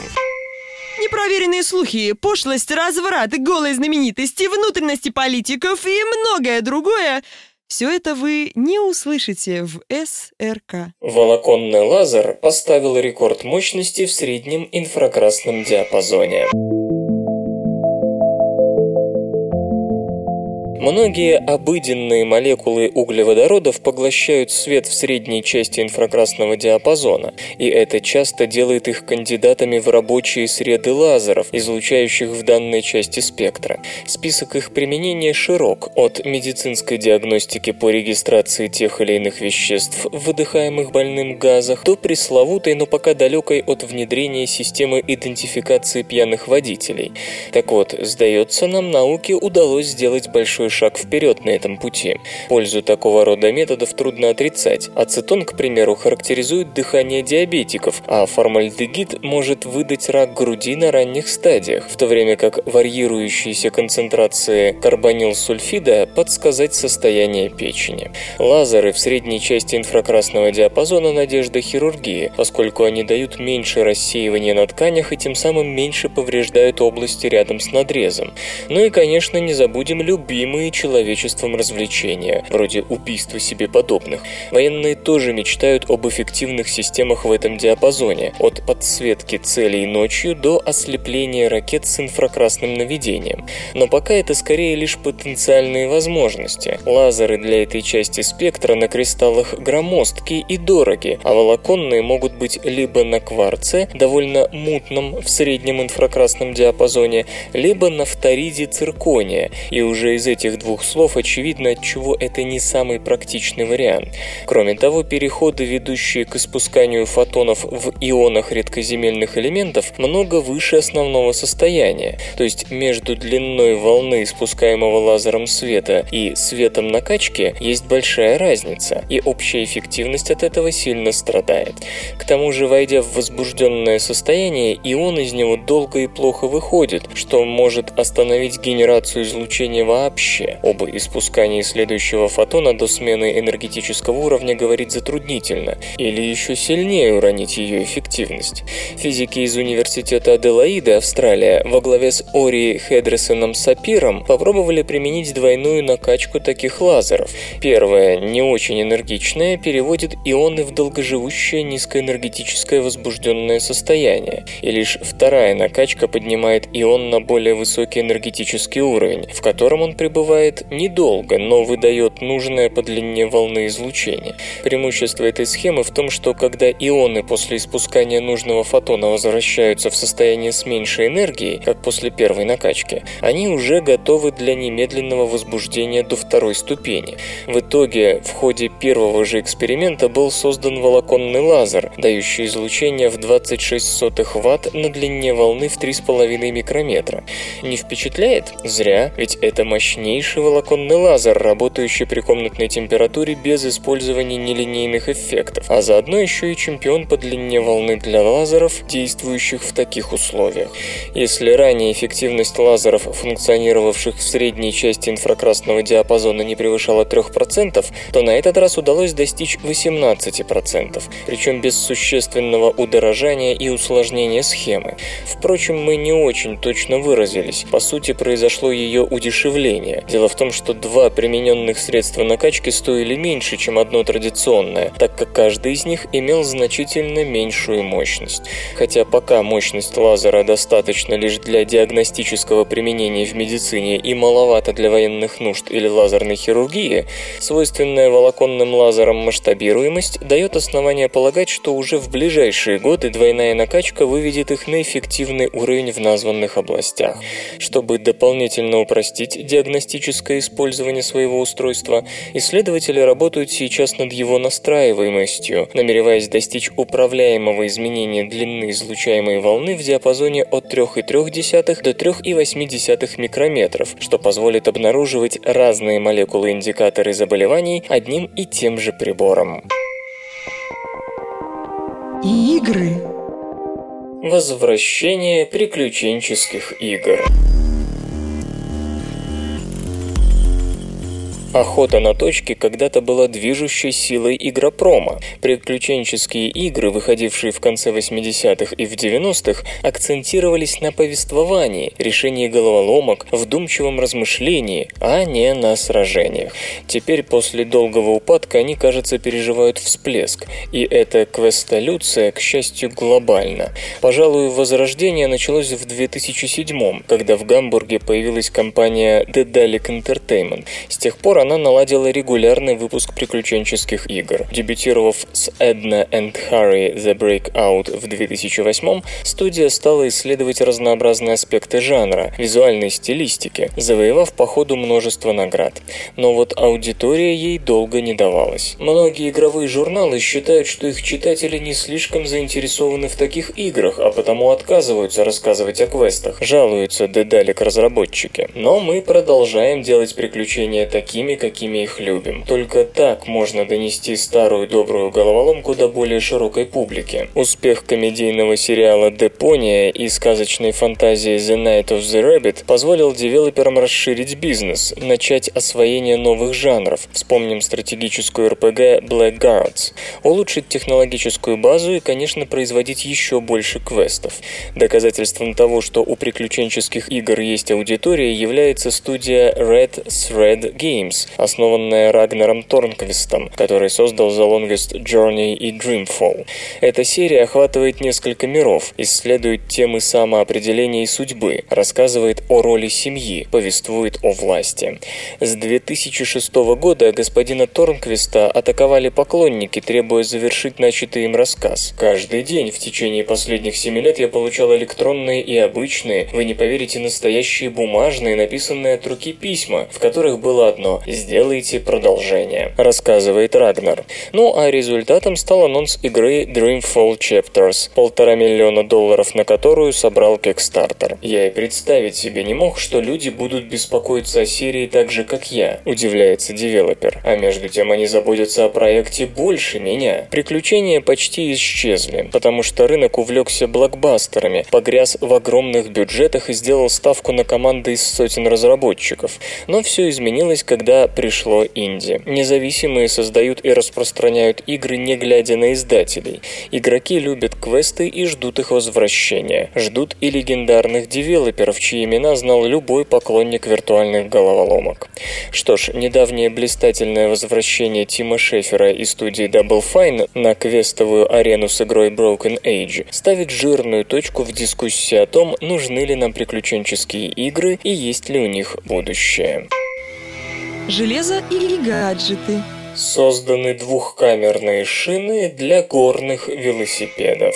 Непроверенные слухи, пошлость, разврат, голые знаменитости, внутренности политиков и многое другое – все это вы не услышите в СРК. Волоконный лазер поставил рекорд мощности в среднем инфракрасном диапазоне. Многие обыденные молекулы углеводородов поглощают свет в средней части инфракрасного диапазона, и это часто делает их кандидатами в рабочие среды лазеров, излучающих в данной части спектра. Список их применения широк, от медицинской диагностики по регистрации тех или иных веществ, выдыхаемых больным газах, до пресловутой, но пока далекой от внедрения системы идентификации пьяных водителей. Так вот, сдается нам, науке удалось сделать большой шаг вперед на этом пути. Пользу такого рода методов трудно отрицать. Ацетон, к примеру, характеризует дыхание диабетиков, а формальдегид может выдать рак груди на ранних стадиях, в то время как варьирующиеся концентрации карбонилсульфида подсказать состояние печени. Лазеры в средней части инфракрасного диапазона надежда хирургии, поскольку они дают меньше рассеивания на тканях и тем самым меньше повреждают области рядом с надрезом. Ну и, конечно, не забудем любимые человечеством развлечения, вроде убийства себе подобных. Военные тоже мечтают об эффективных системах в этом диапазоне, от подсветки целей ночью до ослепления ракет с инфракрасным наведением. Но пока это скорее лишь потенциальные возможности. Лазеры для этой части спектра на кристаллах громоздкие и дороги, а волоконные могут быть либо на кварце, довольно мутном в среднем инфракрасном диапазоне, либо на фториде циркония, и уже из этих двух слов очевидно, отчего это не самый практичный вариант. Кроме того, переходы, ведущие к испусканию фотонов в ионах редкоземельных элементов, много выше основного состояния, то есть между длиной волны испускаемого лазером света и светом накачки есть большая разница, и общая эффективность от этого сильно страдает. К тому же, войдя в возбужденное состояние, ион из него долго и плохо выходит, что может остановить генерацию излучения вообще. Об испускании следующего фотона до смены энергетического уровня говорить затруднительно, или еще сильнее уронить ее эффективность. Физики из Университета Аделаиды, Австралия, во главе с Ори Хедресоном Сапиром попробовали применить двойную накачку таких лазеров. Первая, не очень энергичная, переводит ионы в долгоживущее низкоэнергетическое возбужденное состояние, и лишь вторая накачка поднимает ион на более высокий энергетический уровень, в котором он пребывает бывает недолго, но выдает нужное по длине волны излучение. Преимущество этой схемы в том, что когда ионы после испускания нужного фотона возвращаются в состояние с меньшей энергией, как после первой накачки, они уже готовы для немедленного возбуждения до второй ступени. В итоге, в ходе первого же эксперимента был создан волоконный лазер, дающий излучение в 26 сотых ватт на длине волны в 3,5 микрометра. Не впечатляет? Зря, ведь это мощнейший волоконный лазер, работающий при комнатной температуре без использования нелинейных эффектов, а заодно еще и чемпион по длине волны для лазеров, действующих в таких условиях. Если ранее эффективность лазеров, функционировавших в средней части инфракрасного диапазона, не превышала 3%, то на этот раз удалось достичь 18%, причем без существенного удорожания и усложнения схемы. Впрочем, мы не очень точно выразились. По сути, произошло ее удешевление. Дело в том, что два примененных средства накачки стоили меньше, чем одно традиционное, так как каждый из них имел значительно меньшую мощность. Хотя пока мощность лазера достаточно лишь для диагностического применения в медицине и маловато для военных нужд или лазерной хирургии, свойственная волоконным лазерам масштабируемость дает основание полагать, что уже в ближайшие годы двойная накачка выведет их на эффективный уровень в названных областях. Чтобы дополнительно упростить диагностическое использование своего устройства, исследователи работают сейчас над его настраиваемостью, намереваясь достичь управляемого изменения длины излучаемой волны в диапазоне от 3,3 до 3,8 микрометров, что позволит обнаруживать разные молекулы-индикаторы заболеваний одним и тем же прибором. Игры. Возвращение приключенческих игр. Охота на точки когда-то была движущей силой игропрома. Приключенческие игры, выходившие в конце 80-х и в 90-х, акцентировались на повествовании, решении головоломок, вдумчивом размышлении, а не на сражениях. Теперь, после долгого упадка, они, кажется, переживают всплеск. И эта квестолюция, к счастью, глобальна. Пожалуй, возрождение началось в 2007 когда в Гамбурге появилась компания Dedalic Entertainment. С тех пор она наладила регулярный выпуск приключенческих игр. Дебютировав с Edna and Harry The Breakout в 2008 студия стала исследовать разнообразные аспекты жанра, визуальной стилистики, завоевав по ходу множество наград. Но вот аудитория ей долго не давалась. Многие игровые журналы считают, что их читатели не слишком заинтересованы в таких играх, а потому отказываются рассказывать о квестах, жалуются Дедалик разработчики. Но мы продолжаем делать приключения такими, какими их любим. Только так можно донести старую добрую головоломку до более широкой публики. Успех комедийного сериала «Депония» и сказочной фантазии «The Night of the Rabbit» позволил девелоперам расширить бизнес, начать освоение новых жанров. Вспомним стратегическую RPG Black Guards. Улучшить технологическую базу и, конечно, производить еще больше квестов. Доказательством того, что у приключенческих игр есть аудитория, является студия Red Thread Games, основанная Рагнером Торнквистом, который создал The Longest Journey и Dreamfall. Эта серия охватывает несколько миров, исследует темы самоопределения и судьбы, рассказывает о роли семьи, повествует о власти. С 2006 года господина Торнквиста атаковали поклонники, требуя завершить начатый им рассказ. Каждый день в течение последних семи лет я получал электронные и обычные, вы не поверите, настоящие бумажные, написанные от руки письма, в которых было одно «Сделайте продолжение», рассказывает Рагнар. Ну а результатом стал анонс игры Dreamfall Chapters, полтора миллиона долларов на которую собрал Kickstarter. Я и представить себе не мог, что люди будут беспокоиться о серии так же, как я, удивляется девелопер. А между тем они заботятся о проекте больше меня. Приключения почти исчезли, потому что рынок увлекся блокбастерами, погряз в огромных бюджетах и сделал ставку на команды из сотен разработчиков. Но все изменилось, когда пришло инди. Независимые создают и распространяют игры, не глядя на издателей. Игроки любят квесты и ждут их возвращения. Ждут и легендарных девелоперов, чьи имена знал любой поклонник виртуальных головоломок. Что ж, недавнее блистательное возвращение Тима Шефера и студии Double Fine на квестовую арену с игрой Broken Age ставит жирную точку в дискуссии о том, нужны ли нам приключенческие игры и есть ли у них будущее. Железо или гаджеты. Созданы двухкамерные шины для горных велосипедов.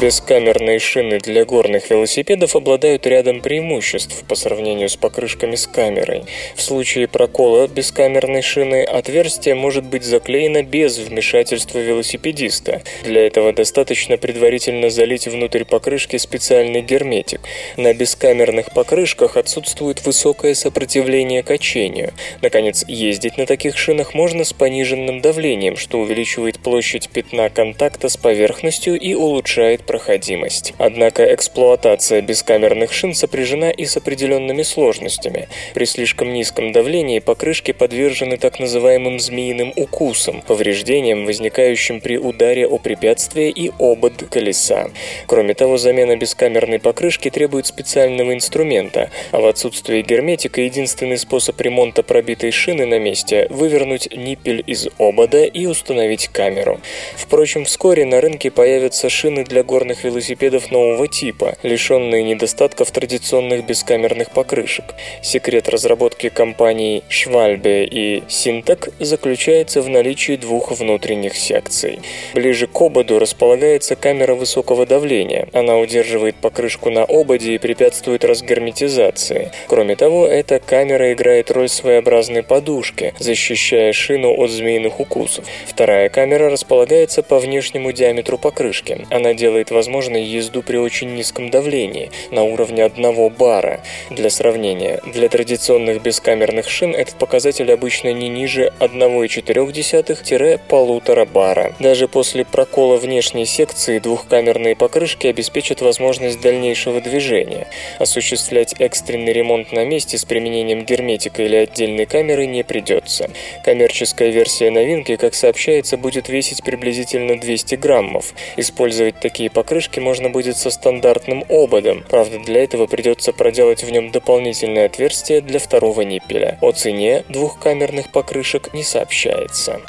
Бескамерные шины для горных велосипедов обладают рядом преимуществ по сравнению с покрышками с камерой. В случае прокола бескамерной шины отверстие может быть заклеено без вмешательства велосипедиста. Для этого достаточно предварительно залить внутрь покрышки специальный герметик. На бескамерных покрышках отсутствует высокое сопротивление качению. Наконец, ездить на таких шинах можно с пониженным давлением, что увеличивает площадь пятна контакта с поверхностью и улучшает проходимость. Однако эксплуатация бескамерных шин сопряжена и с определенными сложностями. При слишком низком давлении покрышки подвержены так называемым змеиным укусам, повреждениям, возникающим при ударе о препятствие и обод колеса. Кроме того, замена бескамерной покрышки требует специального инструмента, а в отсутствии герметика единственный способ ремонта пробитой шины на месте – вывернуть ниппель из обода и установить камеру. Впрочем, вскоре на рынке появятся шины для городов горных велосипедов нового типа, лишенные недостатков традиционных бескамерных покрышек. Секрет разработки компаний Schwalbe и Syntec заключается в наличии двух внутренних секций. Ближе к ободу располагается камера высокого давления. Она удерживает покрышку на ободе и препятствует разгерметизации. Кроме того, эта камера играет роль своеобразной подушки, защищая шину от змеиных укусов. Вторая камера располагается по внешнему диаметру покрышки. Она делает делает возможной езду при очень низком давлении, на уровне 1 бара. Для сравнения, для традиционных бескамерных шин этот показатель обычно не ниже 1,4-1,5 бара. Даже после прокола внешней секции двухкамерные покрышки обеспечат возможность дальнейшего движения. Осуществлять экстренный ремонт на месте с применением герметика или отдельной камеры не придется. Коммерческая версия новинки, как сообщается, будет весить приблизительно 200 граммов. Использовать такие покрышки можно будет со стандартным ободом, правда для этого придется проделать в нем дополнительное отверстие для второго ниппеля. О цене двухкамерных покрышек не сообщается.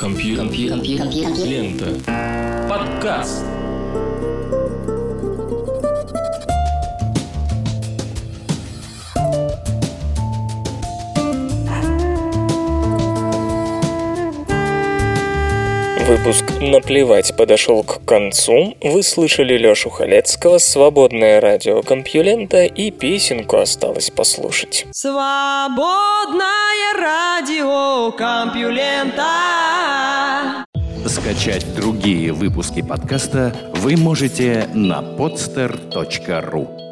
Компьютер. Лента. Подкаст. Выпуск «Наплевать» подошел к концу. Вы слышали Лёшу Халецкого, «Свободное радио Компьюлента» и песенку осталось послушать. Свободное радио Компьюлента. Скачать другие выпуски подкаста вы можете на podster.ru